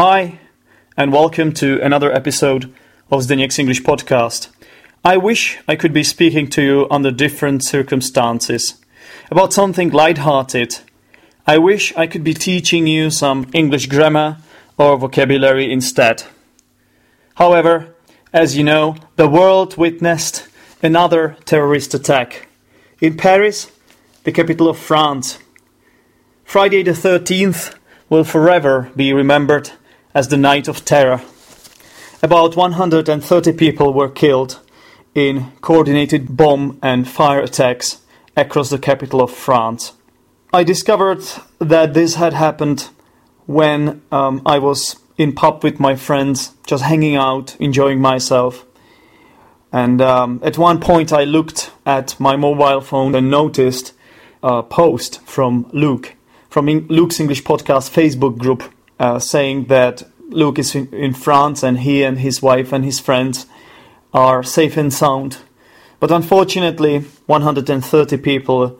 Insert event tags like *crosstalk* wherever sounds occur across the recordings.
Hi, and welcome to another episode of Zdeněk's English podcast. I wish I could be speaking to you under different circumstances, about something light-hearted. I wish I could be teaching you some English grammar or vocabulary instead. However, as you know, the world witnessed another terrorist attack in Paris, the capital of France. Friday the 13th will forever be remembered as the Night of Terror. About 130 people were killed in coordinated bomb and fire attacks across the capital of France. I discovered that this had happened when um, I was in pub with my friends, just hanging out, enjoying myself. And um, at one point, I looked at my mobile phone and noticed a post from Luke, from Luke's English Podcast Facebook group, uh, saying that Luke is in, in France and he and his wife and his friends are safe and sound. But unfortunately, 130 people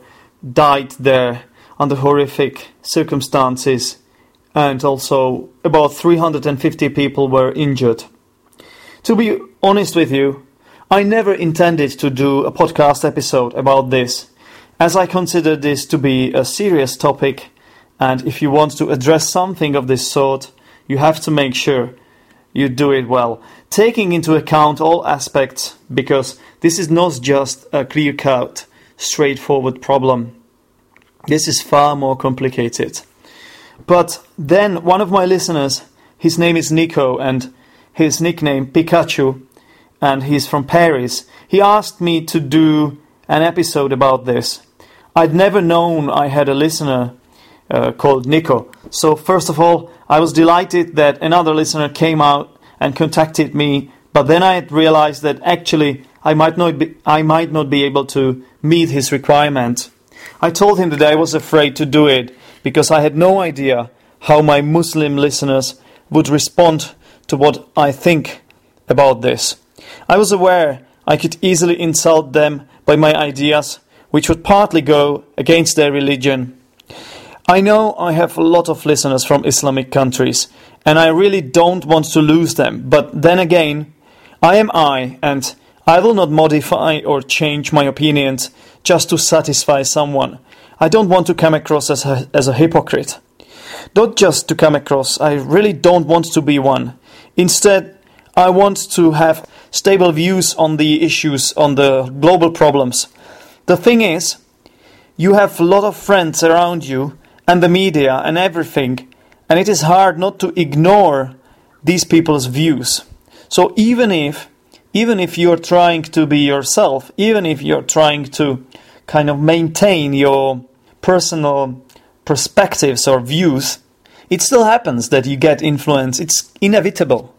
died there under horrific circumstances, and also about 350 people were injured. To be honest with you, I never intended to do a podcast episode about this, as I consider this to be a serious topic, and if you want to address something of this sort, you have to make sure you do it well, taking into account all aspects, because this is not just a clear cut, straightforward problem. This is far more complicated. But then one of my listeners, his name is Nico, and his nickname Pikachu, and he's from Paris, he asked me to do an episode about this. I'd never known I had a listener uh, called Nico. So, first of all, I was delighted that another listener came out and contacted me, but then I realized that actually I might not be, I might not be able to meet his requirement. I told him that I was afraid to do it because I had no idea how my Muslim listeners would respond to what I think about this. I was aware I could easily insult them by my ideas, which would partly go against their religion. I know I have a lot of listeners from Islamic countries, and I really don't want to lose them, but then again, I am I, and I will not modify or change my opinions just to satisfy someone. I don't want to come across as a, as a hypocrite. Not just to come across, I really don't want to be one. Instead, I want to have stable views on the issues, on the global problems. The thing is, you have a lot of friends around you and the media and everything, and it is hard not to ignore these people's views. So even if even if you're trying to be yourself, even if you're trying to kind of maintain your personal perspectives or views, it still happens that you get influence. It's inevitable.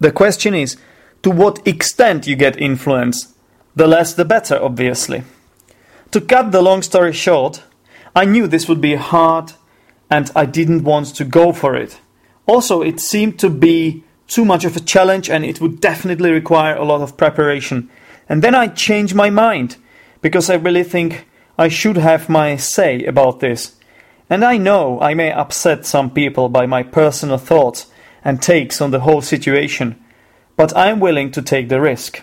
The question is to what extent you get influence. The less the better, obviously. To cut the long story short, I knew this would be hard and I didn't want to go for it. Also, it seemed to be too much of a challenge and it would definitely require a lot of preparation. And then I changed my mind because I really think I should have my say about this. And I know I may upset some people by my personal thoughts and takes on the whole situation, but I'm willing to take the risk.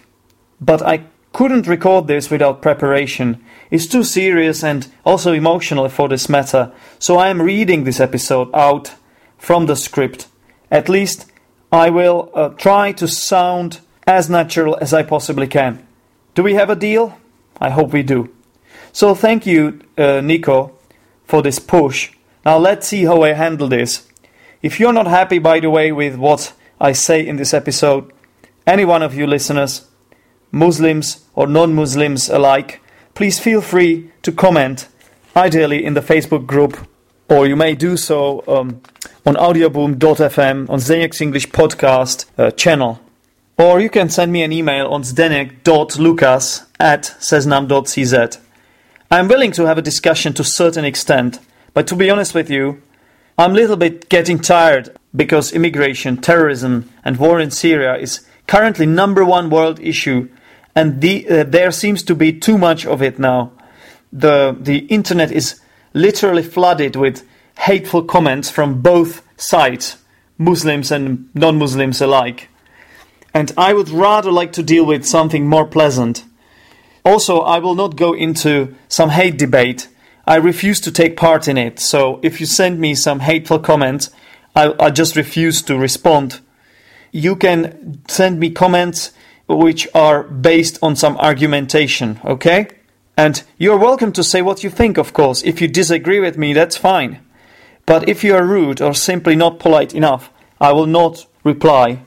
But I couldn't record this without preparation. It's too serious and also emotional for this matter, so I am reading this episode out from the script. At least I will uh, try to sound as natural as I possibly can. Do we have a deal? I hope we do. So thank you, uh, Nico, for this push. Now let's see how I handle this. If you're not happy, by the way, with what I say in this episode, any one of you listeners, Muslims or non Muslims alike, please feel free to comment, ideally in the Facebook group, or you may do so um, on audioboom.fm on Zdeněk's English podcast uh, channel. Or you can send me an email on zdenek.lukas at seznam.cz. I'm willing to have a discussion to a certain extent, but to be honest with you, I'm a little bit getting tired because immigration, terrorism, and war in Syria is currently number one world issue, and the, uh, there seems to be too much of it now. The the internet is literally flooded with hateful comments from both sides, Muslims and non Muslims alike. And I would rather like to deal with something more pleasant. Also, I will not go into some hate debate. I refuse to take part in it. So if you send me some hateful comments, I, I just refuse to respond. You can send me comments which are based on some argumentation, okay? And you're welcome to say what you think, of course. If you disagree with me, that's fine. But if you are rude or simply not polite enough, I will not reply.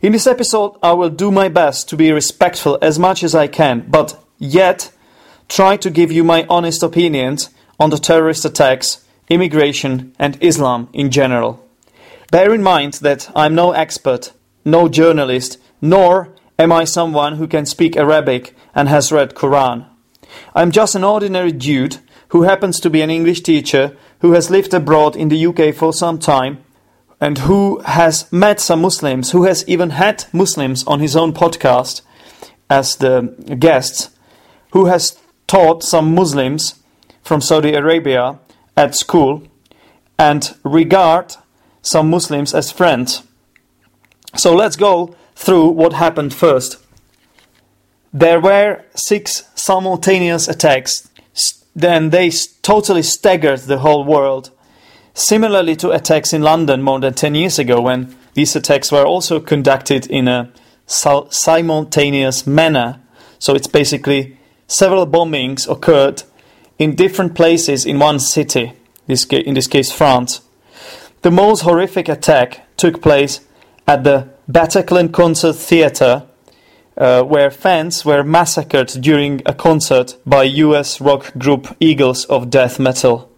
In this episode, I will do my best to be respectful as much as I can, but yet try to give you my honest opinions on the terrorist attacks, immigration, and Islam in general. Bear in mind that I'm no expert, no journalist, nor am I someone who can speak Arabic and has read Quran. I'm just an ordinary dude who happens to be an English teacher who has lived abroad in the UK for some time and who has met some Muslims, who has even had Muslims on his own podcast as the guests, who has taught some Muslims from Saudi Arabia at school and regard some Muslims as friends. So let's go through what happened first. There were six simultaneous attacks, then they totally staggered the whole world. Similarly to attacks in London more than 10 years ago, when these attacks were also conducted in a simultaneous manner. So it's basically several bombings occurred in different places in one city, in this case, France. The most horrific attack took place at the Bataclan Concert Theatre uh, where fans were massacred during a concert by US rock group Eagles of Death Metal.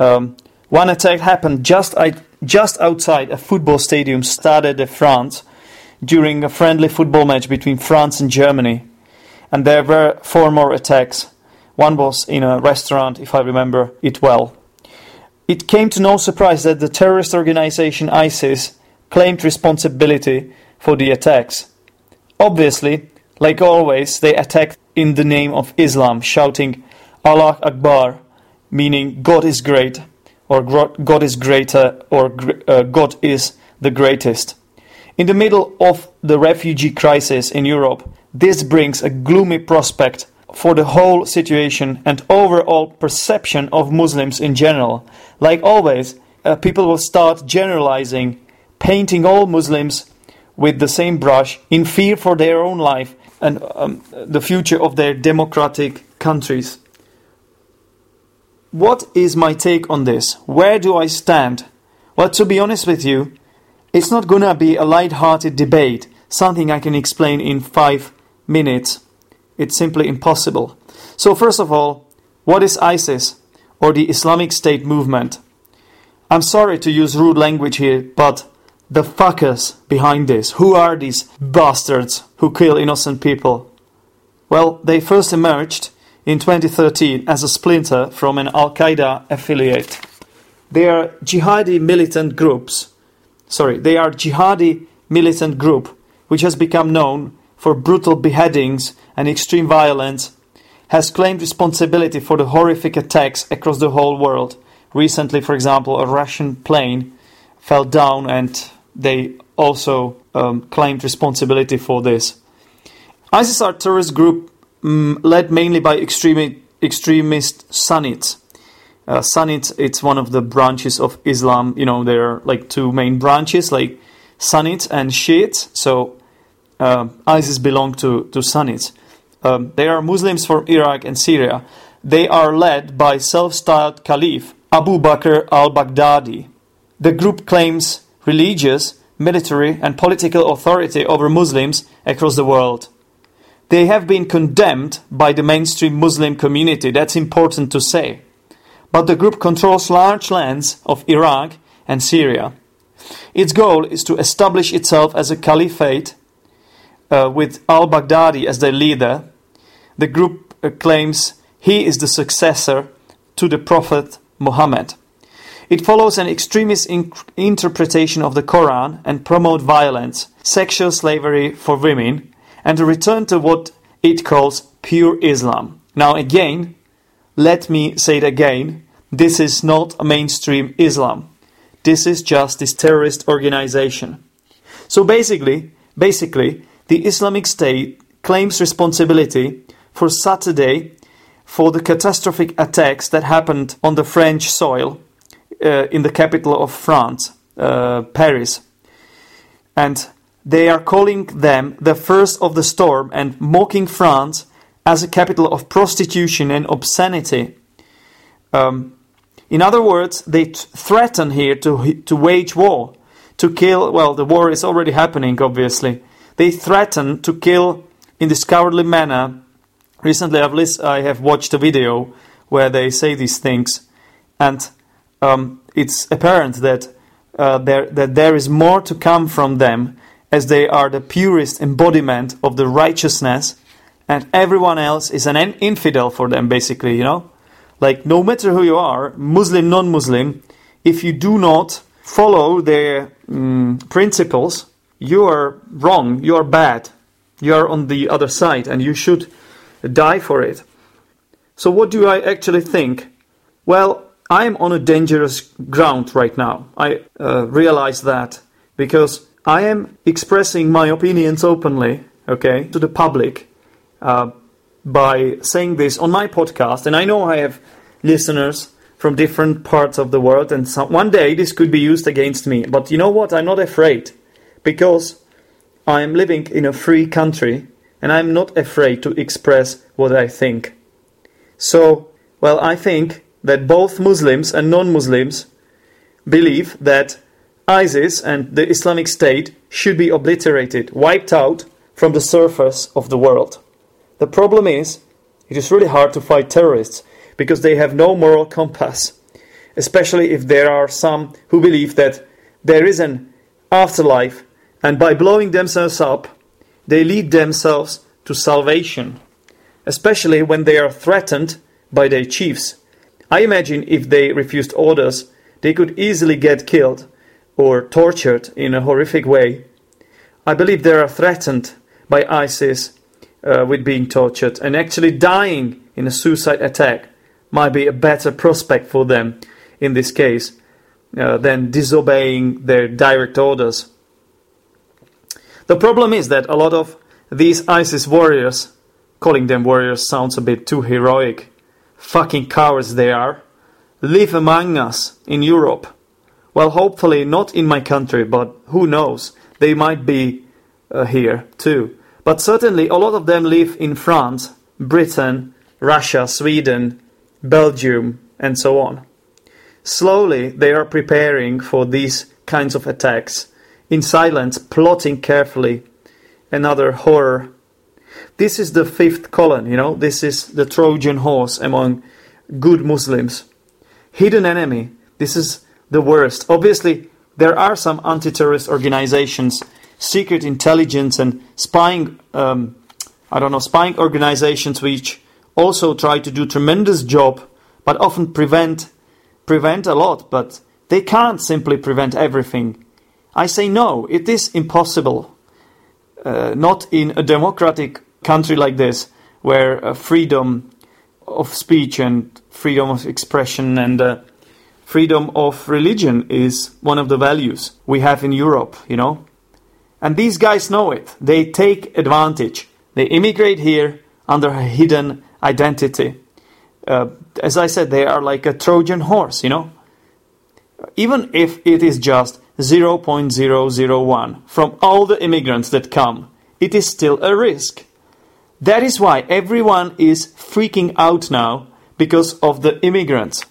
Um, one attack happened just, just outside a football stadium, Stade de France, during a friendly football match between France and Germany. And there were four more attacks. One was in a restaurant, if I remember it well. It came to no surprise that the terrorist organization ISIS claimed responsibility for the attacks. Obviously, like always, they attacked in the name of Islam, shouting Allah Akbar, meaning God is great, or God is greater, or uh, God is the greatest. In the middle of the refugee crisis in Europe, this brings a gloomy prospect for the whole situation and overall perception of Muslims in general. Like always, uh, people will start generalizing, painting all Muslims with the same brush in fear for their own life and um, the future of their democratic countries. What is my take on this? Where do I stand? Well, to be honest with you, it's not gonna be a light-hearted debate, something I can explain in five minutes. It's simply impossible. So, first of all, what is ISIS, or the Islamic State movement? I'm sorry to use rude language here, but the fuckers behind this. Who are these bastards who kill innocent people? Well, they first emerged in 2013 as a splinter from an Al Qaeda affiliate. They are jihadi militant groups. Sorry, they are jihadi militant group which has become known for brutal beheadings and extreme violence, has claimed responsibility for the horrific attacks across the whole world. Recently, for example, a Russian plane fell down and they also um, claimed responsibility for this. ISIS are terrorist group um, led mainly by extremi- extremist Sunnis. Uh, Sunnis, it's one of the branches of Islam. You know, there are like two main branches, like Sunnis and Shiites. So uh, ISIS belong to, to Sunnis. Um, they are Muslims from Iraq and Syria. They are led by self styled Caliph Abu Bakr al Baghdadi. The group claims religious, military, and political authority over Muslims across the world. They have been condemned by the mainstream Muslim community, that's important to say. But the group controls large lands of Iraq and Syria. Its goal is to establish itself as a caliphate uh, with al Baghdadi as their leader. The group uh, claims he is the successor to the Prophet Muhammad. It follows an extremist in- interpretation of the Quran and promote violence, sexual slavery for women, and a return to what it calls pure Islam. Now again, let me say it again, this is not mainstream Islam. this is just this terrorist organization. So basically, basically, the Islamic State claims responsibility for Saturday for the catastrophic attacks that happened on the French soil in the capital of France, uh, Paris. And they are calling them the first of the storm and mocking France as a capital of prostitution and obscenity. Um, in other words, they threaten here to, to wage war, to kill. Well, the war is already happening, obviously. They threaten to kill in this cowardly manner. Recently, I've I have watched a video where they say these things, and um, it's apparent that uh, there that there is more to come from them, as they are the purest embodiment of the righteousness, and everyone else is an infidel for them, basically. You know. Like, no matter who you are, Muslim, non Muslim, if you do not follow their um, principles, you are wrong, you are bad, you are on the other side, and you should die for it. So, what do I actually think? Well, I am on a dangerous ground right now. I uh, realize that because I am expressing my opinions openly, okay, to the public. Uh, by saying this on my podcast, and I know I have listeners from different parts of the world, and some, one day this could be used against me. But you know what? I'm not afraid because I am living in a free country and I'm not afraid to express what I think. So, well, I think that both Muslims and non Muslims believe that ISIS and the Islamic State should be obliterated, wiped out from the surface of the world. The problem is, it is really hard to fight terrorists because they have no moral compass, especially if there are some who believe that there is an afterlife and by blowing themselves up, they lead themselves to salvation, especially when they are threatened by their chiefs. I imagine if they refused orders, they could easily get killed or tortured in a horrific way. I believe they are threatened by ISIS uh, with being tortured and actually dying in a suicide attack might be a better prospect for them in this case uh, than disobeying their direct orders. The problem is that a lot of these ISIS warriors, calling them warriors sounds a bit too heroic, fucking cowards they are, live among us in Europe. Well, hopefully not in my country, but who knows? They might be uh, here too. But certainly, a lot of them live in France, Britain, Russia, Sweden, Belgium, and so on. Slowly, they are preparing for these kinds of attacks, in silence, plotting carefully. Another horror. This is the fifth column, you know, this is the Trojan horse among good Muslims. Hidden enemy, this is the worst. Obviously, there are some anti terrorist organizations secret intelligence and spying, um, I don't know, spying organizations which also try to do tremendous job, but often prevent prevent a lot, but they can't simply prevent everything. I say no, it is impossible. Uh, not in a democratic country like this, where uh, freedom of speech and freedom of expression and uh, freedom of religion is one of the values we have in Europe, you know. And these guys know it. They take advantage. They immigrate here under a hidden identity. Uh, as I said, they are like a Trojan horse, you know. Even if it is just 0.001 from all the immigrants that come, it is still a risk. That is why everyone is freaking out now because of the immigrants.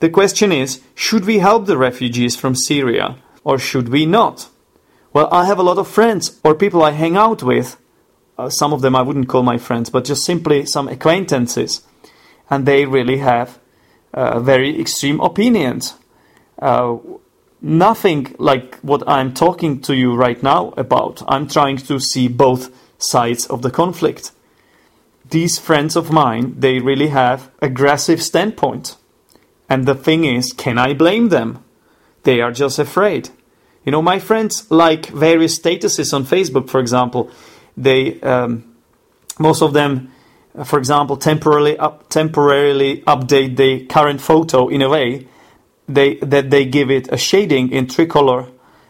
The question is should we help the refugees from Syria or should we not? Well, I have a lot of friends or people I hang out with. Uh, some of them I wouldn't call my friends, but just simply some acquaintances. And they really have uh, very extreme opinions. Uh, nothing like what I'm talking to you right now about. I'm trying to see both sides of the conflict. These friends of mine, they really have aggressive standpoint. And the thing is, can I blame them? They are just afraid. You know, my friends like various statuses on Facebook, for example. They, um, most of them, for example, temporarily up, temporarily update the current photo in a way they that they give it a shading in tricolor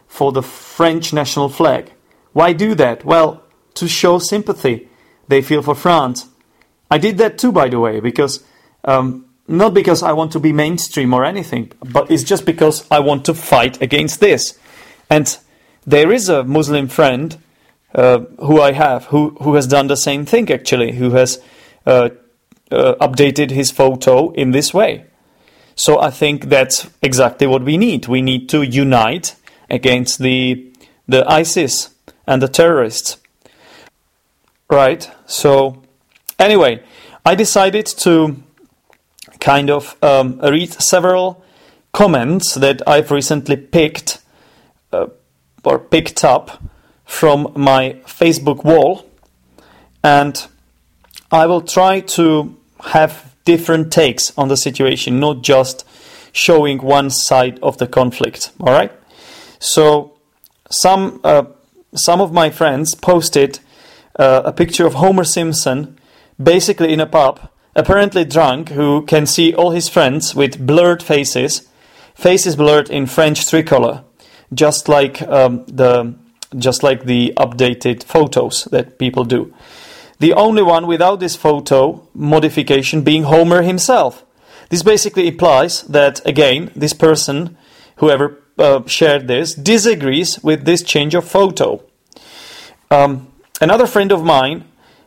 for the French national flag. Why do that? Well, to show sympathy they feel for France. I did that too, by the way, because um, not because I want to be mainstream or anything, but it's just because I want to fight against this. And there is a Muslim friend uh, who I have who, who has done the same thing actually, who has uh, uh, updated his photo in this way. So I think that's exactly what we need. We need to unite against the the ISIS and the terrorists. Right. So anyway, I decided to kind of um, read several comments that I've recently picked uh, or picked up from my Facebook wall, and I will try to have different takes on the situation, not just showing one side of the conflict. All right. So some uh, some of my friends posted uh, a picture of Homer Simpson, basically in a pub, apparently drunk, who can see all his friends with blurred faces, faces blurred in French tricolor, just like um, the just like the updated photos that people do. The only one without this photo modification being Homer himself. This basically implies that again this person, whoever uh, shared this, disagrees with this change of photo. Um, another friend of mine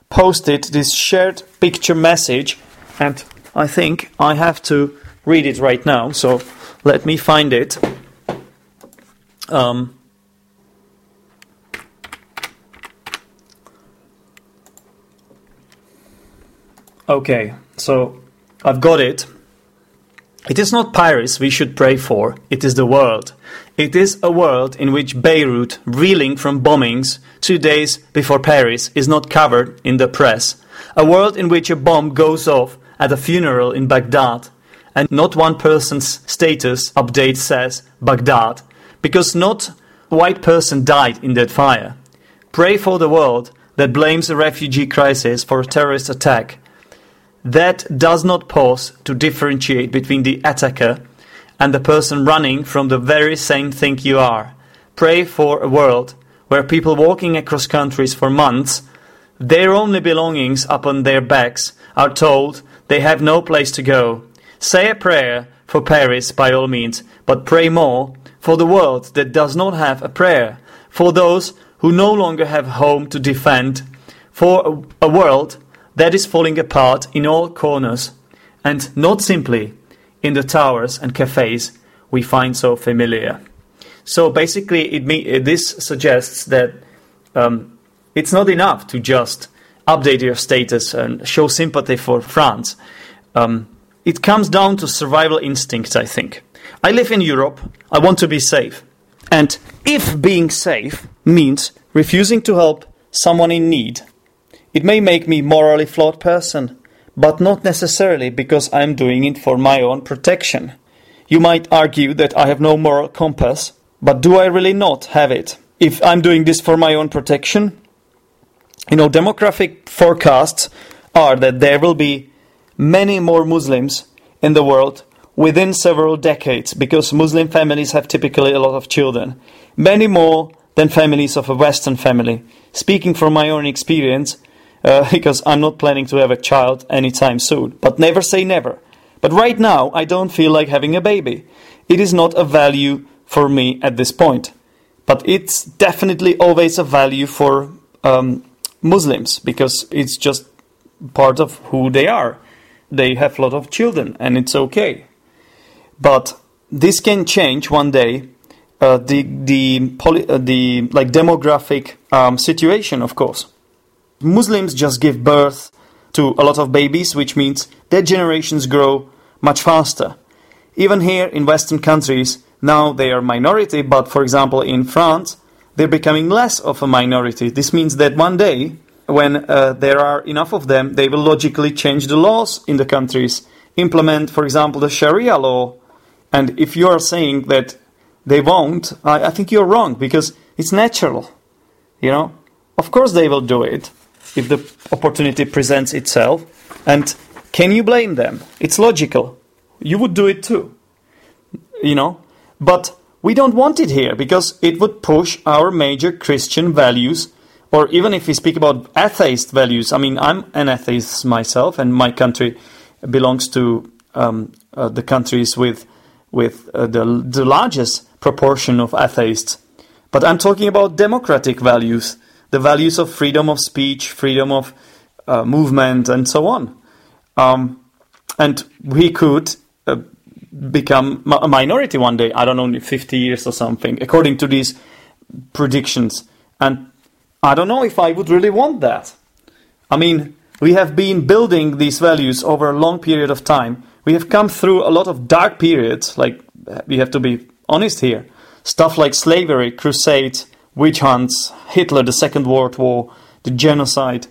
posted this shared picture message, and I think I have to read it right now. So let me find it. Um, okay, so I've got it. It is not Paris we should pray for, it is the world. It is a world in which Beirut, reeling from bombings two days before Paris, is not covered in the press. A world in which a bomb goes off at a funeral in Baghdad, and not one person's status update says Baghdad, because not a white person died in that fire. Pray for the world that blames the refugee crisis for a terrorist attack that does not pause to differentiate between the attacker and the person running from the very same thing you are. Pray for a world where people walking across countries for months, their only belongings upon their backs, are told they have no place to go. Say a prayer for Paris by all means, but pray more for the world that does not have a prayer, for those who no longer have home to defend, for a, world that is falling apart in all corners, and not simply in the towers and cafes we find so familiar. So basically, it this suggests that um, it's not enough to just update your status and show sympathy for France. Um, it comes down to survival instincts, I think. I live in Europe, I want to be safe. And if being safe means refusing to help someone in need, it may make me morally flawed person, but not necessarily because I am doing it for my own protection. You might argue that I have no moral compass, but do I really not have it? If I'm doing this for my own protection, you know, demographic forecasts are that there will be many more Muslims in the world within several decades because Muslim families have typically a lot of children. Many more than families of a Western family. Speaking from my own experience, uh, *laughs* because I'm not planning to have a child anytime soon. But never say never. But right now, I don't feel like having a baby. It is not a value for me at this point. But it's definitely always a value for um, Muslims because it's just part of who they are. They have a lot of children and it's okay. But this can change one day. Uh, the the poly, uh, the like demographic um, situation, of course. Muslims just give birth to a lot of babies, which means their generations grow much faster. Even here in Western countries, now they are minority, but for example in France, they're becoming less of a minority. This means that one day, when uh, there are enough of them, they will logically change the laws in the countries, implement, for example, the Sharia law. And if you are saying that they won't, I, I think you're wrong because it's natural. You know, of course they will do it if the opportunity presents itself. And can you blame them? It's logical. You would do it too. you know, but we don't want it here because it would push our major Christian values, or even if we speak about atheist values. I mean, I'm an atheist myself, and my country belongs to um, uh, the countries with with uh, the the largest proportion of atheists. But I'm talking about democratic values, the values of freedom of speech, freedom of uh, movement, and so on. Um, and we could uh, become a minority one day. I don't know, in 50 years or something, according to these predictions. And I don't know if I would really want that. I mean, we have been building these values over a long period of time. We have come through a lot of dark periods, like we have to be honest here. Stuff like slavery, crusades, witch hunts, Hitler, the Second World War, the genocide.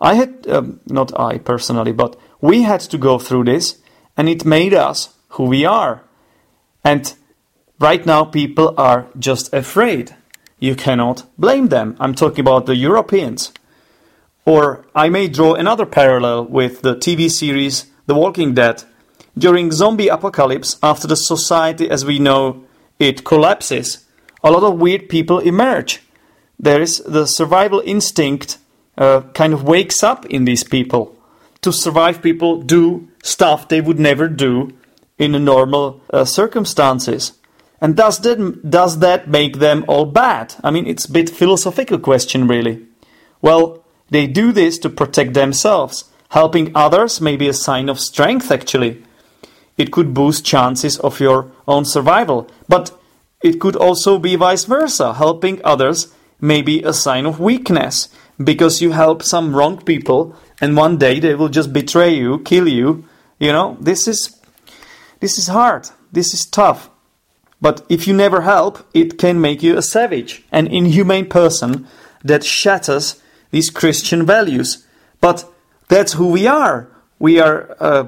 I had, um, not I personally, but we had to go through this, and it made us who we are. And right now, people are just afraid. You cannot blame them. I'm talking about the Europeans. Or I may draw another parallel with the TV series The Walking Dead. During zombie apocalypse, after the society as we know it collapses, a lot of weird people emerge. There is the survival instinct uh, kind of wakes up in these people to survive people do stuff they would never do in normal uh, circumstances. And does that, does that make them all bad? I mean, it's a bit philosophical question, really. Well, they do this to protect themselves. Helping others may be a sign of strength, actually. It could boost chances of your own survival, but it could also be vice versa. Helping others may be a sign of weakness because you help some wrong people and one day they will just betray you, kill you. You know, this is this is hard. This is tough. But if you never help, it can make you a savage, an inhumane person that shatters these Christian values. But that's who we are. We are uh,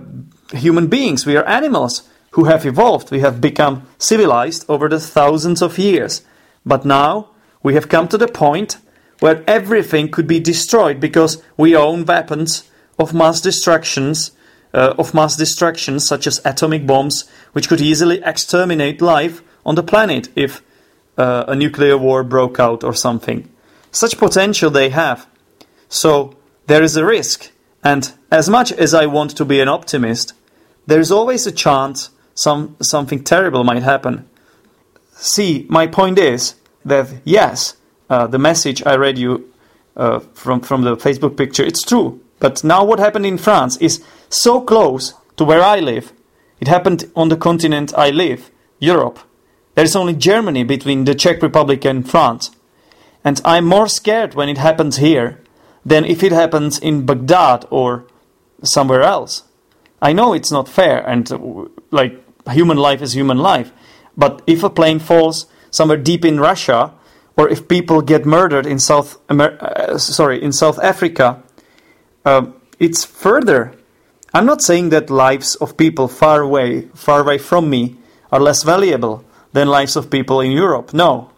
human beings. We are animals who have evolved. We have become civilized over the thousands of years. But now we have come to the point where everything could be destroyed because we own weapons of mass destructions, uh, of mass destruction, such as atomic bombs, which could easily exterminate life on the planet if uh, a nuclear war broke out or something. Such potential they have. So there is a risk, and as much as I want to be an optimist, there is always a chance some something terrible might happen. See, my point is that yes, uh, the message I read you uh, from from the Facebook picture. It's true, but now what happened in France is so close to where I live. It happened on the continent I live, Europe. There is only Germany between the Czech Republic and France, and I'm more scared when it happens here than if it happens in Baghdad or somewhere else. I know it's not fair, and like human life is human life, but if a plane falls somewhere deep in Russia or if people get murdered in South Amer- uh, sorry in South Africa, uh, it's further. I'm not saying that lives of people far away, far away from me, are less valuable than lives of people in Europe. No,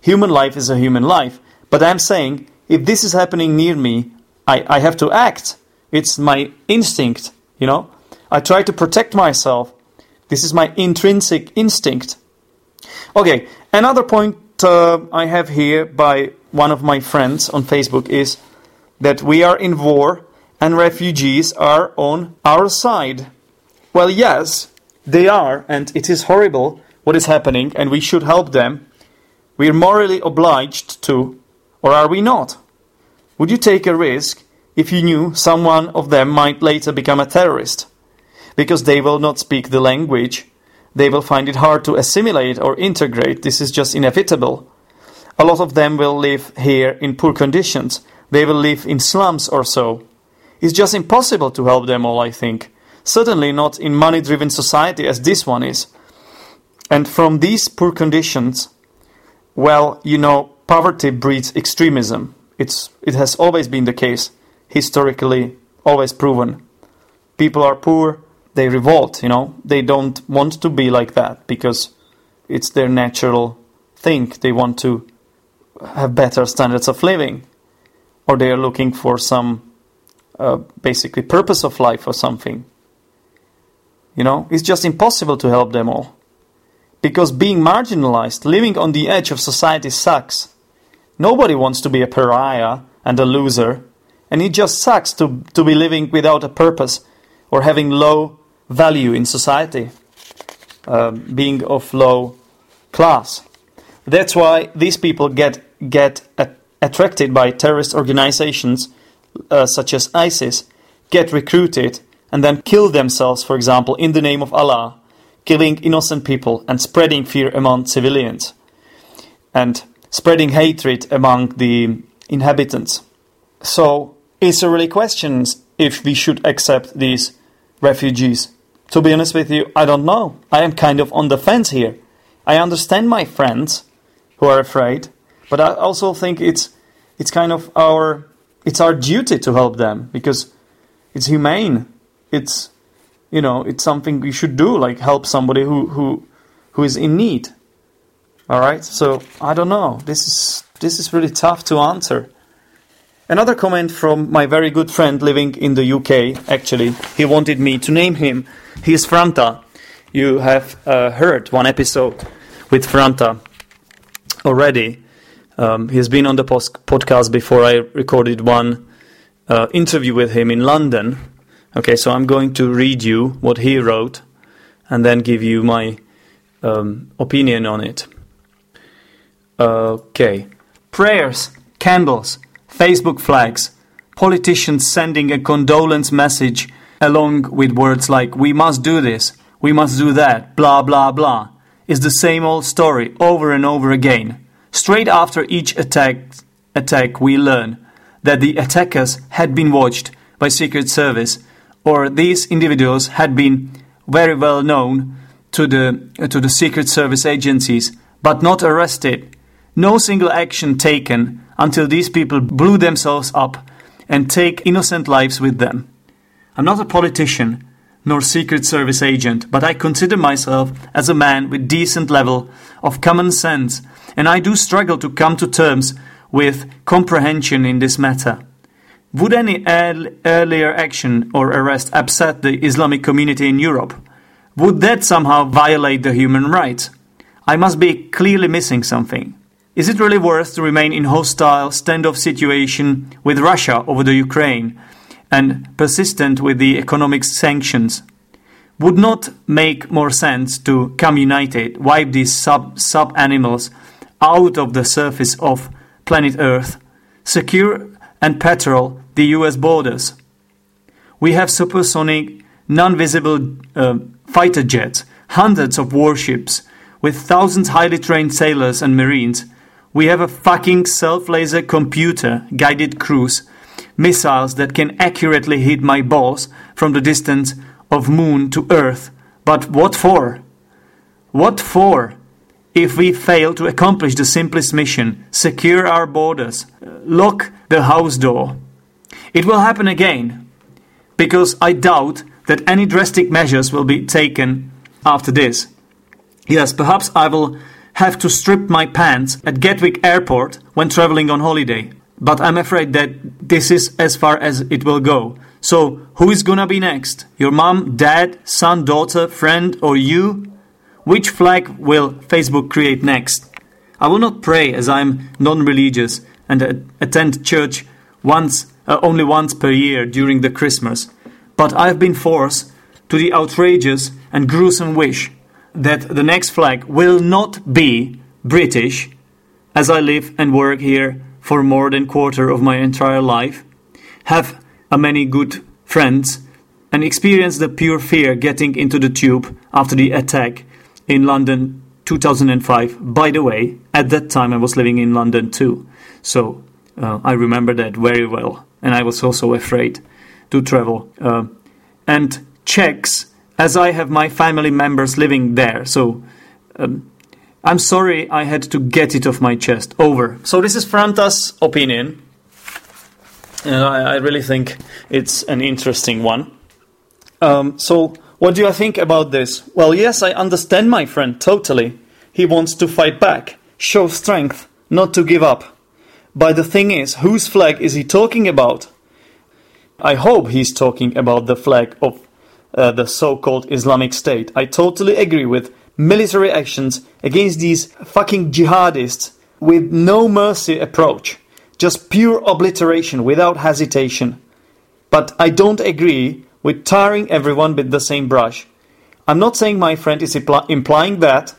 human life is a human life. But I'm saying if this is happening near me, I, I have to act. It's my instinct, you know. I try to protect myself. This is my intrinsic instinct. Okay, another point uh, I have here by one of my friends on Facebook is that we are in war and refugees are on our side. Well, yes, they are, and it is horrible what is happening, and we should help them. We are morally obliged to, or are we not? Would you take a risk if you knew someone of them might later become a terrorist? Because they will not speak the language they will find it hard to assimilate or integrate. This is just inevitable. A lot of them will live here in poor conditions. They will live in slums or so. It's just impossible to help them all, I think. Certainly not in money driven society as this one is. And from these poor conditions, well, you know, poverty breeds extremism. It's, it has always been the case, historically, always proven. People are poor, they revolt, you know. They don't want to be like that because it's their natural thing. They want to have better standards of living, or they are looking for some uh, basically purpose of life or something. You know, it's just impossible to help them all. Because being marginalized, living on the edge of society sucks. Nobody wants to be a pariah and a loser, and it just sucks to, to be living without a purpose or having low value in society, uh, being of low class. That's why these people get get attracted by terrorist organizations uh, such as ISIS, get recruited, and then kill themselves, for example, in the name of Allah, killing innocent people and spreading fear among civilians, and spreading hatred among the inhabitants. So, is there really questions if we should accept these refugees? To be honest with you, I don't know. I am kind of on the fence here. I understand my friends who are afraid, but I also think it's it's kind of our it's our duty to help them because it's humane. It's you know it's something we should do, like help somebody who who who is in need. All right. So I don't know. This is this is really tough to answer. Another comment from my very good friend living in the UK. Actually, he wanted me to name him. He is Franta. You have uh, heard one episode with Franta already. Um, he has been on the post- podcast before. I recorded one uh, interview with him in London. Okay, so I'm going to read you what he wrote and then give you my um, opinion on it. Okay. Prayers, candles, Facebook flags, politicians sending a condolence message along with words like, we must do this, we must do that, blah, blah, blah, is the same old story over and over again. Straight after each attack, attack we learn that the attackers had been watched by Secret Service or these individuals had been very well known to the, to the Secret Service agencies but not arrested. No single action taken until these people blew themselves up and take innocent lives with them. I'm not a politician nor Secret Service agent, but I consider myself as a man with decent level of common sense and I do struggle to come to terms with comprehension in this matter. Would any earlier action or arrest upset the Islamic community in Europe? Would that somehow violate the human rights? I must be clearly missing something. Is it really worth to remain in hostile standoff situation with Russia over the Ukraine and persistent with the economic sanctions? Would not make more sense to come united, wipe these sub sub animals out of the surface of planet Earth, secure and patrol the US borders. We have supersonic, non visible uh, fighter jets, hundreds of warships, with thousands highly trained sailors and marines. We have a fucking self laser computer guided cruise, missiles that can accurately hit my balls from the distance of moon to earth. But what for? What for? if we fail to accomplish the simplest mission secure our borders, lock the house door. It will happen again, because I doubt that any drastic measures will be taken after this. Yes, perhaps I will have to strip my pants at Gatwick Airport when traveling on holiday, but I'm afraid that this is as far as it will go. So, who is gonna be next? Your mom, dad, son, daughter, friend, or you? Which flag will Facebook create next? I will not pray as I am non religious and attend church once, uh, only once per year during the Christmas, but I have been forced to the outrageous and gruesome wish that the next flag will not be British, as I live and work here for more than quarter of my entire life, have a many good friends, and experience the pure fear getting into the tube after the attack in London 2005. By the way, at that time I was living in London too, so uh, I remember that very well, and I was also afraid to travel. Uh, and Czechs, as I have my family members living there, so um, I'm sorry I had to get it off my chest. Over. So this is Franta's opinion. And I, I really think it's an interesting one. Um, so what do I think about this? Well, yes, I understand my friend totally. He wants to fight back, show strength, not to give up. But the thing is, whose flag is he talking about? I hope he's talking about the flag of uh, the so called Islamic State. I totally agree with military actions against these fucking jihadists with no mercy approach. Just pure obliteration without hesitation. But I don't agree with tarring everyone with the same brush. I'm not saying my friend is impl- implying that,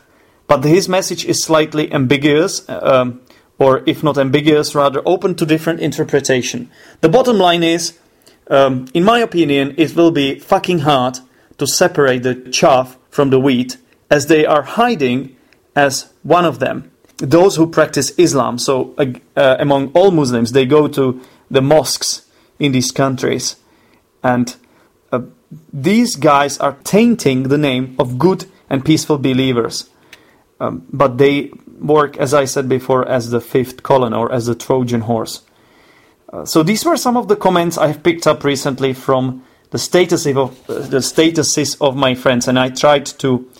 but his message is slightly ambiguous, um, or if not ambiguous, rather open to different interpretation. The bottom line is, um, in my opinion, it will be fucking hard to separate the chaff from the wheat, as they are hiding as one of them. Those who practice Islam, so uh, among all Muslims, they go to the mosques in these countries, and uh, these guys are tainting the name of good and peaceful believers. Um, but they work, as I said before, as the fifth column or as the Trojan horse. Uh, so these were some of the comments I've picked up recently from the statuses of uh, the statuses of my friends, and I tried to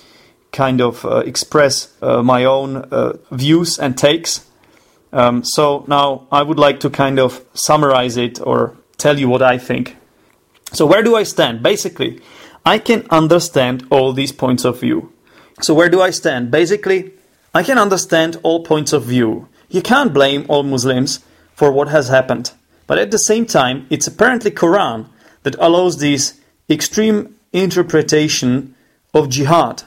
kind of uh, express uh, my own uh, views and takes. Um, so now I would like to kind of summarize it or tell you what I think. So where do I stand? Basically, I can understand all these points of view. So where do I stand? Basically, I can understand all points of view. You can't blame all Muslims for what has happened. But at the same time, it's apparently Quran that allows this extreme interpretation of jihad.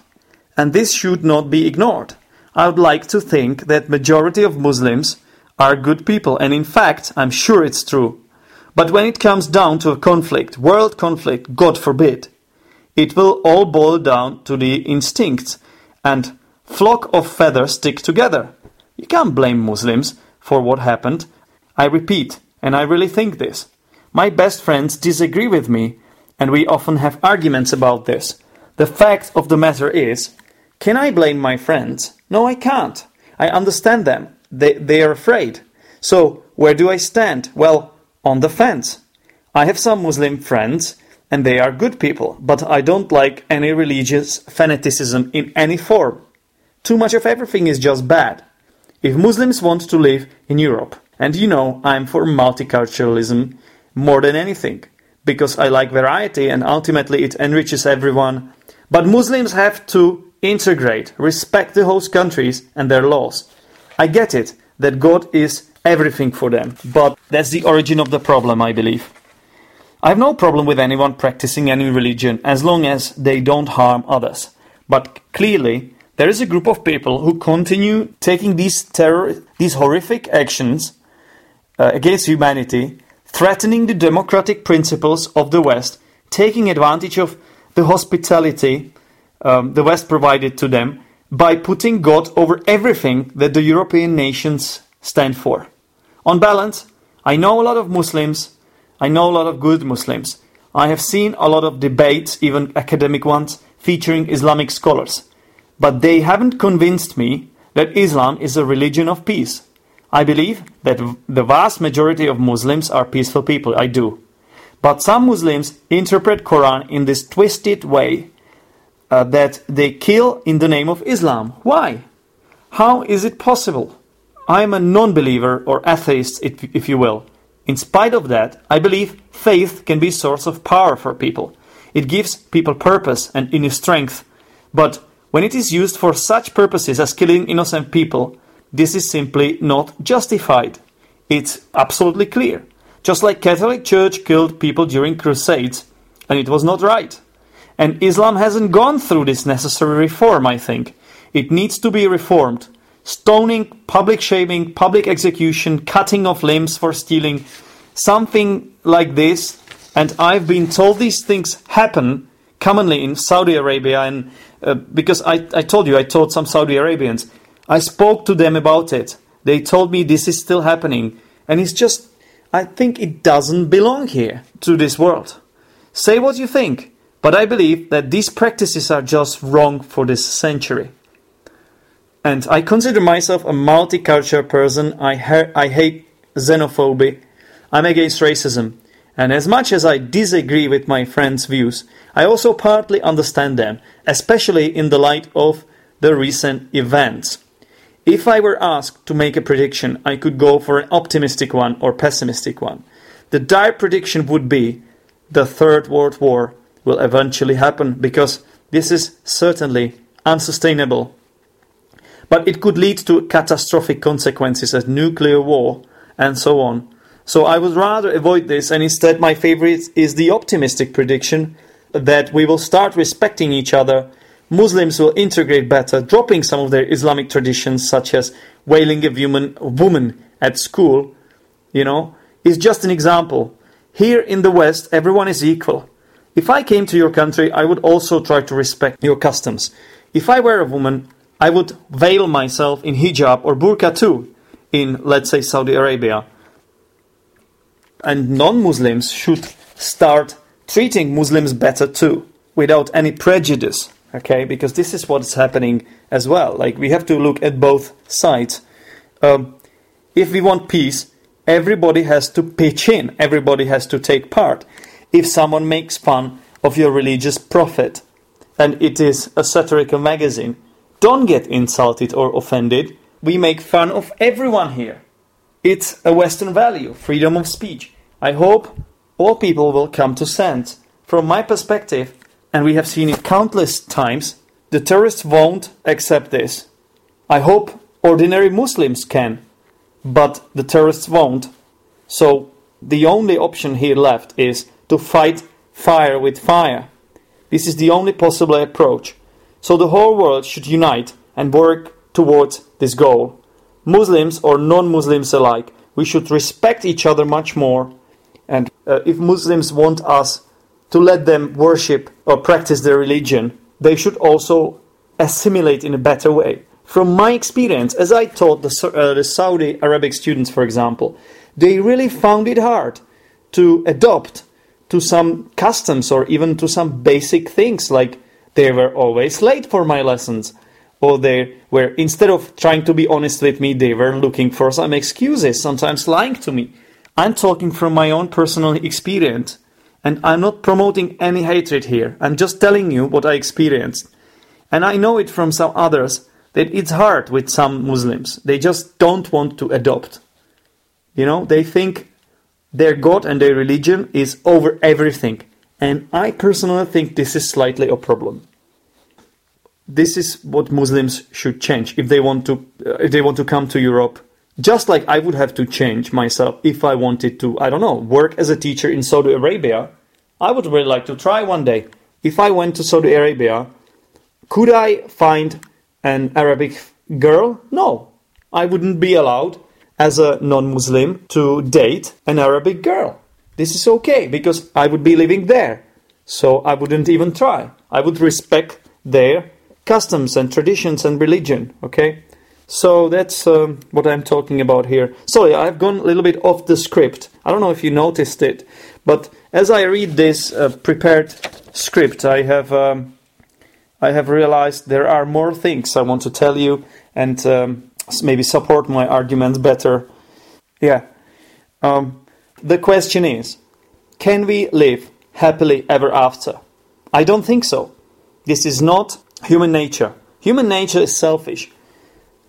And this should not be ignored. I would like to think that majority of Muslims are good people and in fact, I'm sure it's true. But when it comes down to a conflict, world conflict, God forbid, it will all boil down to the instincts and flock of feathers stick together. You can't blame Muslims for what happened. I repeat, and I really think this. My best friends disagree with me, and we often have arguments about this. The fact of the matter is, can I blame my friends? No, I can't. I understand them. They, they are afraid. So, where do I stand? Well, on the fence. I have some Muslim friends, and they are good people, but I don't like any religious fanaticism in any form. Too much of everything is just bad. If Muslims want to live in Europe, and you know I'm for multiculturalism more than anything, because I like variety and ultimately it enriches everyone. But Muslims have to integrate, respect the host countries and their laws. I get it that God is everything for them, but that's the origin of the problem, I believe. I have no problem with anyone practicing any religion as long as they don't harm others. But clearly, there is a group of people who continue taking these terror, these horrific actions uh, against humanity, threatening the democratic principles of the West, taking advantage of the hospitality um, the West provided to them by putting God over everything that the European nations stand for. On balance, I know a lot of Muslims, I know a lot of good Muslims. I have seen a lot of debates, even academic ones, featuring Islamic scholars but they haven't convinced me that Islam is a religion of peace. I believe that the vast majority of Muslims are peaceful people. I do. But some Muslims interpret Quran in this twisted way uh, that they kill in the name of Islam. Why? How is it possible? I am a non-believer or atheist, if, if you will. In spite of that, I believe faith can be a source of power for people. It gives people purpose and inner strength. But when it is used for such purposes as killing innocent people, this is simply not justified. It's absolutely clear. Just like Catholic Church killed people during crusades, and it was not right. And Islam hasn't gone through this necessary reform, I think. It needs to be reformed. Stoning, public shaming, public execution, cutting off limbs for stealing, something like this. And I've been told these things happen commonly in Saudi Arabia and uh, because I, I told you, I told some Saudi Arabians, I spoke to them about it. They told me this is still happening. And it's just, I think it doesn't belong here to this world. Say what you think, but I believe that these practices are just wrong for this century. And I consider myself a multicultural person. I, ha- I hate xenophobia. I'm against racism. And as much as I disagree with my friends' views, I also partly understand them, especially in the light of the recent events. If I were asked to make a prediction, I could go for an optimistic one or pessimistic one. The dire prediction would be the Third World War will eventually happen because this is certainly unsustainable. But it could lead to catastrophic consequences as nuclear war and so on. So I would rather avoid this, and instead, my favorite is the optimistic prediction that we will start respecting each other. Muslims will integrate better, dropping some of their Islamic traditions, such as wailing a woman, woman at school, you know, is just an example. Here in the West, everyone is equal. If I came to your country, I would also try to respect your customs. If I were a woman, I would veil myself in hijab or burqa too, in, let's say, Saudi Arabia. And non Muslims should start treating Muslims better too, without any prejudice, okay? Because this is what's happening as well. Like, we have to look at both sides. Um, if we want peace, everybody has to pitch in, everybody has to take part. If someone makes fun of your religious prophet and it is a satirical magazine, don't get insulted or offended. We make fun of everyone here. It's a Western value, freedom of speech. I hope all people will come to sense. From my perspective, and we have seen it countless times, the terrorists won't accept this. I hope ordinary Muslims can, but the terrorists won't. So the only option here left is to fight fire with fire. This is the only possible approach. So the whole world should unite and work towards this goal. Muslims or non Muslims alike, we should respect each other much more and uh, if Muslims want us to let them worship or practice their religion, they should also assimilate in a better way. From my experience, as I taught the, uh, the Saudi Arabic students, for example, they really found it hard to adopt to some customs or even to some basic things like they were always late for my lessons or they were instead of trying to be honest with me they were looking for some excuses sometimes lying to me I'm talking from my own personal experience, and I'm not promoting any hatred here. I'm just telling you what I experienced. And I know it from some others that it's hard with some Muslims. They just don't want to adopt. You know, they think their God and their religion is over everything. And I personally think this is slightly a problem. This is what Muslims should change if they want to uh, if they want to come to Europe just like I would have to change myself if I wanted to, I don't know, work as a teacher in Saudi Arabia, I would really like to try one day. If I went to Saudi Arabia, could I find an Arabic girl? No. I wouldn't be allowed as a non Muslim to date an Arabic girl. This is okay because I would be living there. So I wouldn't even try. I would respect their customs and traditions and religion, okay? So that's um, what I'm talking about here. Sorry, I've gone a little bit off the script. I don't know if you noticed it, but as I read this uh, prepared script, I have um, I have realized there are more things I want to tell you and um, maybe support my arguments better. Yeah. Um, the question is, can we live happily ever after? I don't think so. This is not human nature. Human nature is selfish.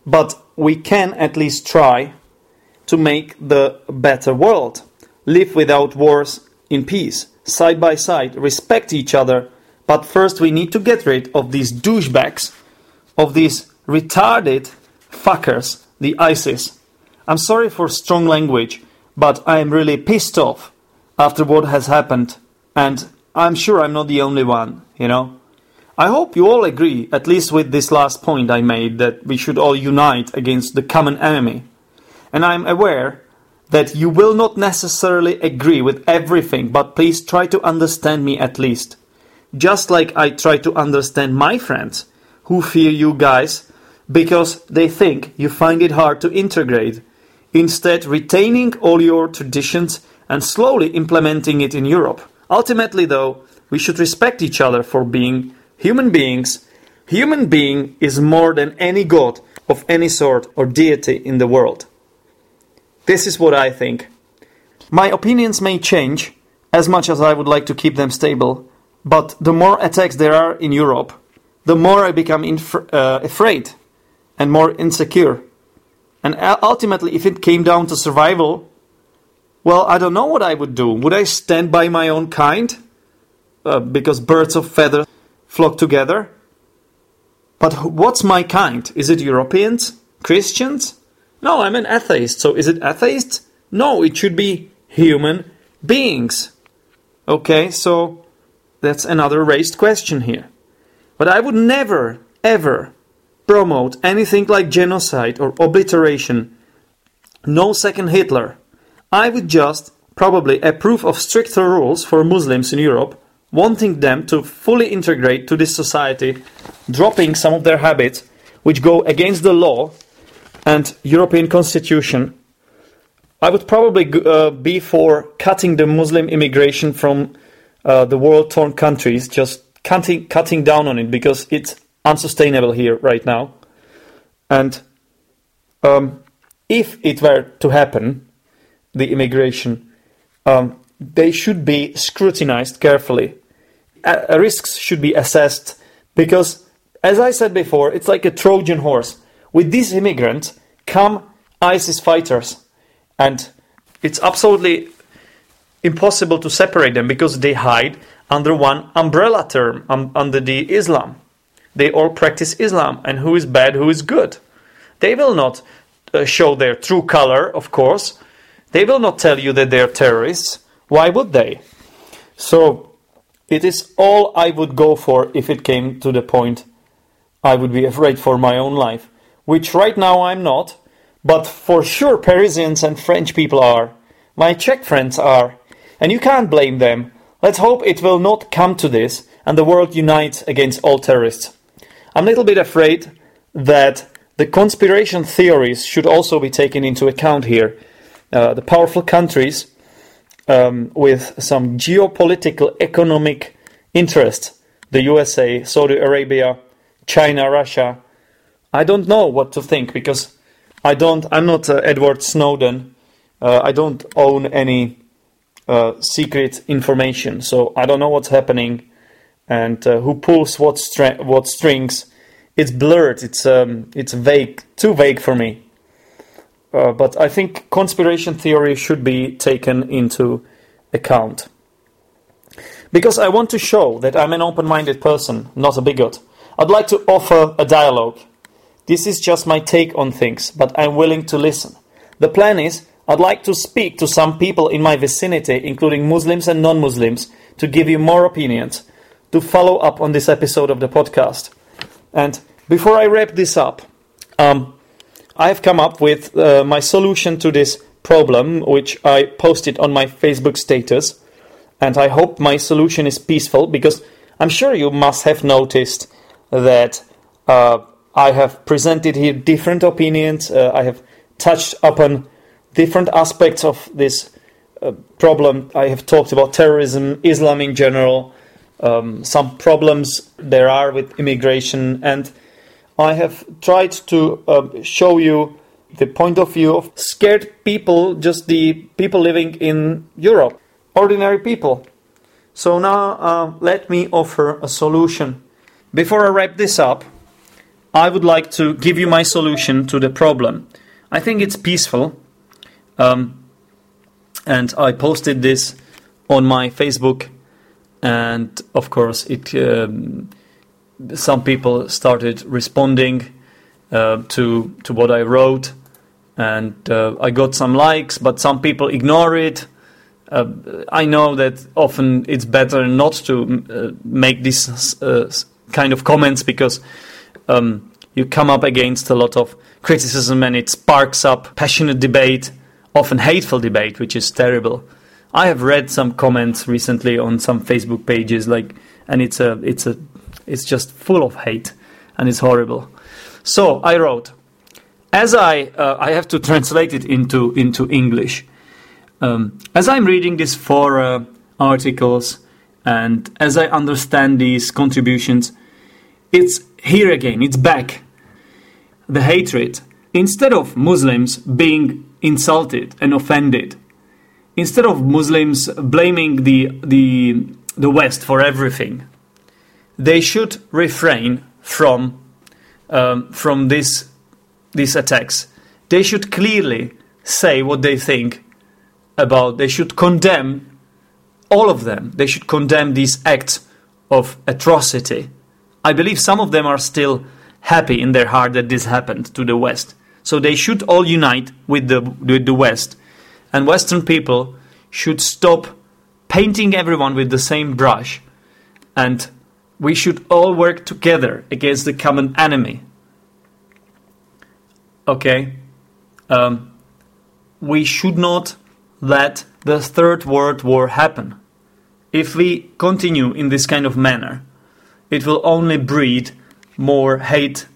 But we can at least try to make the better world. Live without wars in peace, side by side, respect each other. But first, we need to get rid of these douchebags, of these retarded fuckers, the ISIS. I'm sorry for strong language, but I am really pissed off after what has happened. And I'm sure I'm not the only one, you know. I hope you all agree, at least with this last point I made, that we should all unite against the common enemy. And I'm aware that you will not necessarily agree with everything, but please try to understand me at least. Just like I try to understand my friends who fear you guys because they think you find it hard to integrate, instead, retaining all your traditions and slowly implementing it in Europe. Ultimately, though, we should respect each other for being human beings, human being is more than any god of any sort or deity in the world. This is what I think. My opinions may change as much as I would like to keep them stable, but the more attacks there are in Europe, the more I become uh, afraid and more insecure. And ultimately, if it came down to survival, well, I don't know what I would do. Would I stand by my own kind? Uh, because birds of feathers flock together? But what's my kind? Is it Europeans? Christians? No, I'm an atheist. So is it atheists? No, it should be human beings. Okay, so that's another raised question here. But I would never, ever promote anything like genocide or obliteration. No second Hitler. I would just probably approve of stricter rules for Muslims in Europe, wanting them to fully integrate to this society, dropping some of their habits which go against the law and European constitution. I would probably uh, be for cutting the Muslim immigration from uh, the world torn countries, just cutting, cutting down on it because it's unsustainable here right now. And um, if it were to happen, the immigration, um, they should be scrutinized carefully. Uh, risks should be assessed because, as I said before, it's like a Trojan horse. With these immigrants come ISIS fighters, and it's absolutely impossible to separate them because they hide under one umbrella term, um, under the Islam. They all practice Islam, and who is bad, who is good. They will not uh, show their true color, of course. They will not tell you that they are terrorists. Why would they? So, it is all I would go for if it came to the point I would be afraid for my own life, which right now I'm not, but for sure Parisians and French people are. My Czech friends are. And you can't blame them. Let's hope it will not come to this and the world unites against all terrorists. I'm a little bit afraid that the conspiration theories should also be taken into account here. Uh, the powerful countries um, with some geopolitical economic interest, the USA, Saudi Arabia, China, Russia. I don't know what to think because I don't. I'm not uh, Edward Snowden. Uh, I don't own any uh, secret information, so I don't know what's happening and uh, who pulls what what strings. It's blurred. It's um, it's vague. Too vague for me. Uh, but I think conspiracy theory should be taken into account. Because I want to show that I'm an open minded person, not a bigot. I'd like to offer a dialogue. This is just my take on things, but I'm willing to listen. The plan is I'd like to speak to some people in my vicinity, including Muslims and non Muslims, to give you more opinions, to follow up on this episode of the podcast. And before I wrap this up, um, I have come up with uh, my solution to this problem, which I posted on my Facebook status. And I hope my solution is peaceful because I'm sure you must have noticed that uh, I have presented here different opinions. Uh, I have touched upon different aspects of this uh, problem. I have talked about terrorism, Islam in general, um, some problems there are with immigration, and I have tried to uh, show you the point of view of scared people, just the people living in Europe, ordinary people. So now uh, let me offer a solution. Before I wrap this up, I would like to give you my solution to the problem. I think it's peaceful, um, and I posted this on my Facebook, and of course, it um, some people started responding uh, to to what I wrote, and uh, I got some likes, but some people ignore it. Uh, I know that often it's better not to uh, make these uh, kind of comments because um, you come up against a lot of criticism and it sparks up passionate debate often hateful debate, which is terrible. I have read some comments recently on some Facebook pages, like, and it's a, it's a, it's just full of hate, and it's horrible. So I wrote, as I, uh, I have to translate it into into English. Um, as I'm reading these four uh, articles, and as I understand these contributions, it's here again. It's back. The hatred. Instead of Muslims being insulted and offended. Instead of Muslims blaming the, the, the West for everything, they should refrain from, um, from this, these attacks. They should clearly say what they think about, they should condemn all of them. They should condemn these acts of atrocity. I believe some of them are still happy in their heart that this happened to the West. So they should all unite with the, with the West. And Western people should stop painting everyone with the same brush. And we should all work together against the common enemy. Okay? Um, we should not let the Third World War happen. If we continue in this kind of manner, it will only breed more hate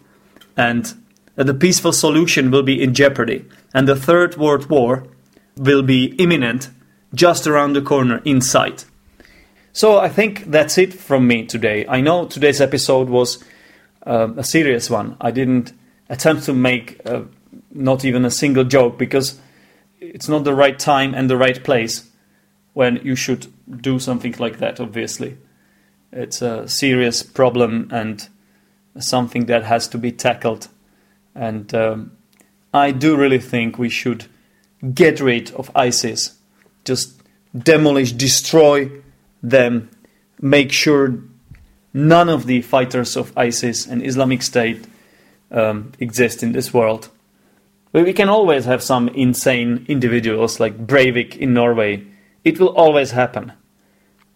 and the peaceful solution will be in jeopardy and the Third World War will be imminent just around the corner in sight. So I think that's it from me today. I know today's episode was uh, a serious one. I didn't attempt to make uh, not even a single joke because it's not the right time and the right place when you should do something like that, obviously. It's a serious problem and something that has to be tackled. And um, I do really think we should get rid of ISIS, just demolish, destroy them, make sure none of the fighters of ISIS and Islamic State um, exist in this world. But we can always have some insane individuals like Breivik in Norway it will always happen.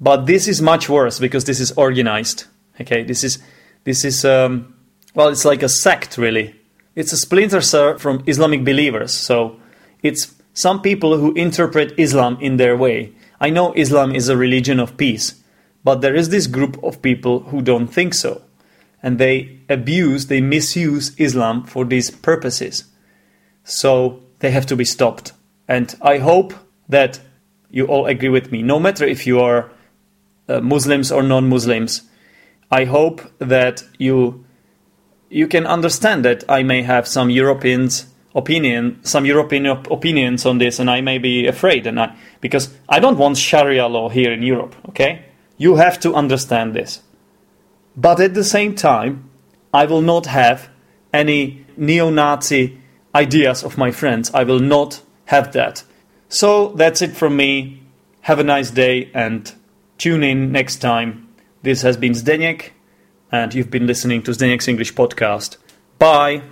But this is much worse because this is organized. Okay, this is this is um, well, it's like a sect really. It's a splinter cell from Islamic believers. So it's some people who interpret Islam in their way. I know Islam is a religion of peace, but there is this group of people who don't think so. And they abuse, they misuse Islam for these purposes. So they have to be stopped. And I hope that you all agree with me, no matter if you are uh, Muslims or non-Muslims. I hope that you you can understand that I may have some Europeans opinion, some European op- opinions on this, and I may be afraid, and I because I don't want Sharia law here in Europe. Okay, you have to understand this. But at the same time, I will not have any neo-Nazi ideas of my friends. I will not have that. So that's it from me. Have a nice day and tune in next time. This has been Zdeněk, and you've been listening to Zdeněk's English podcast. Bye.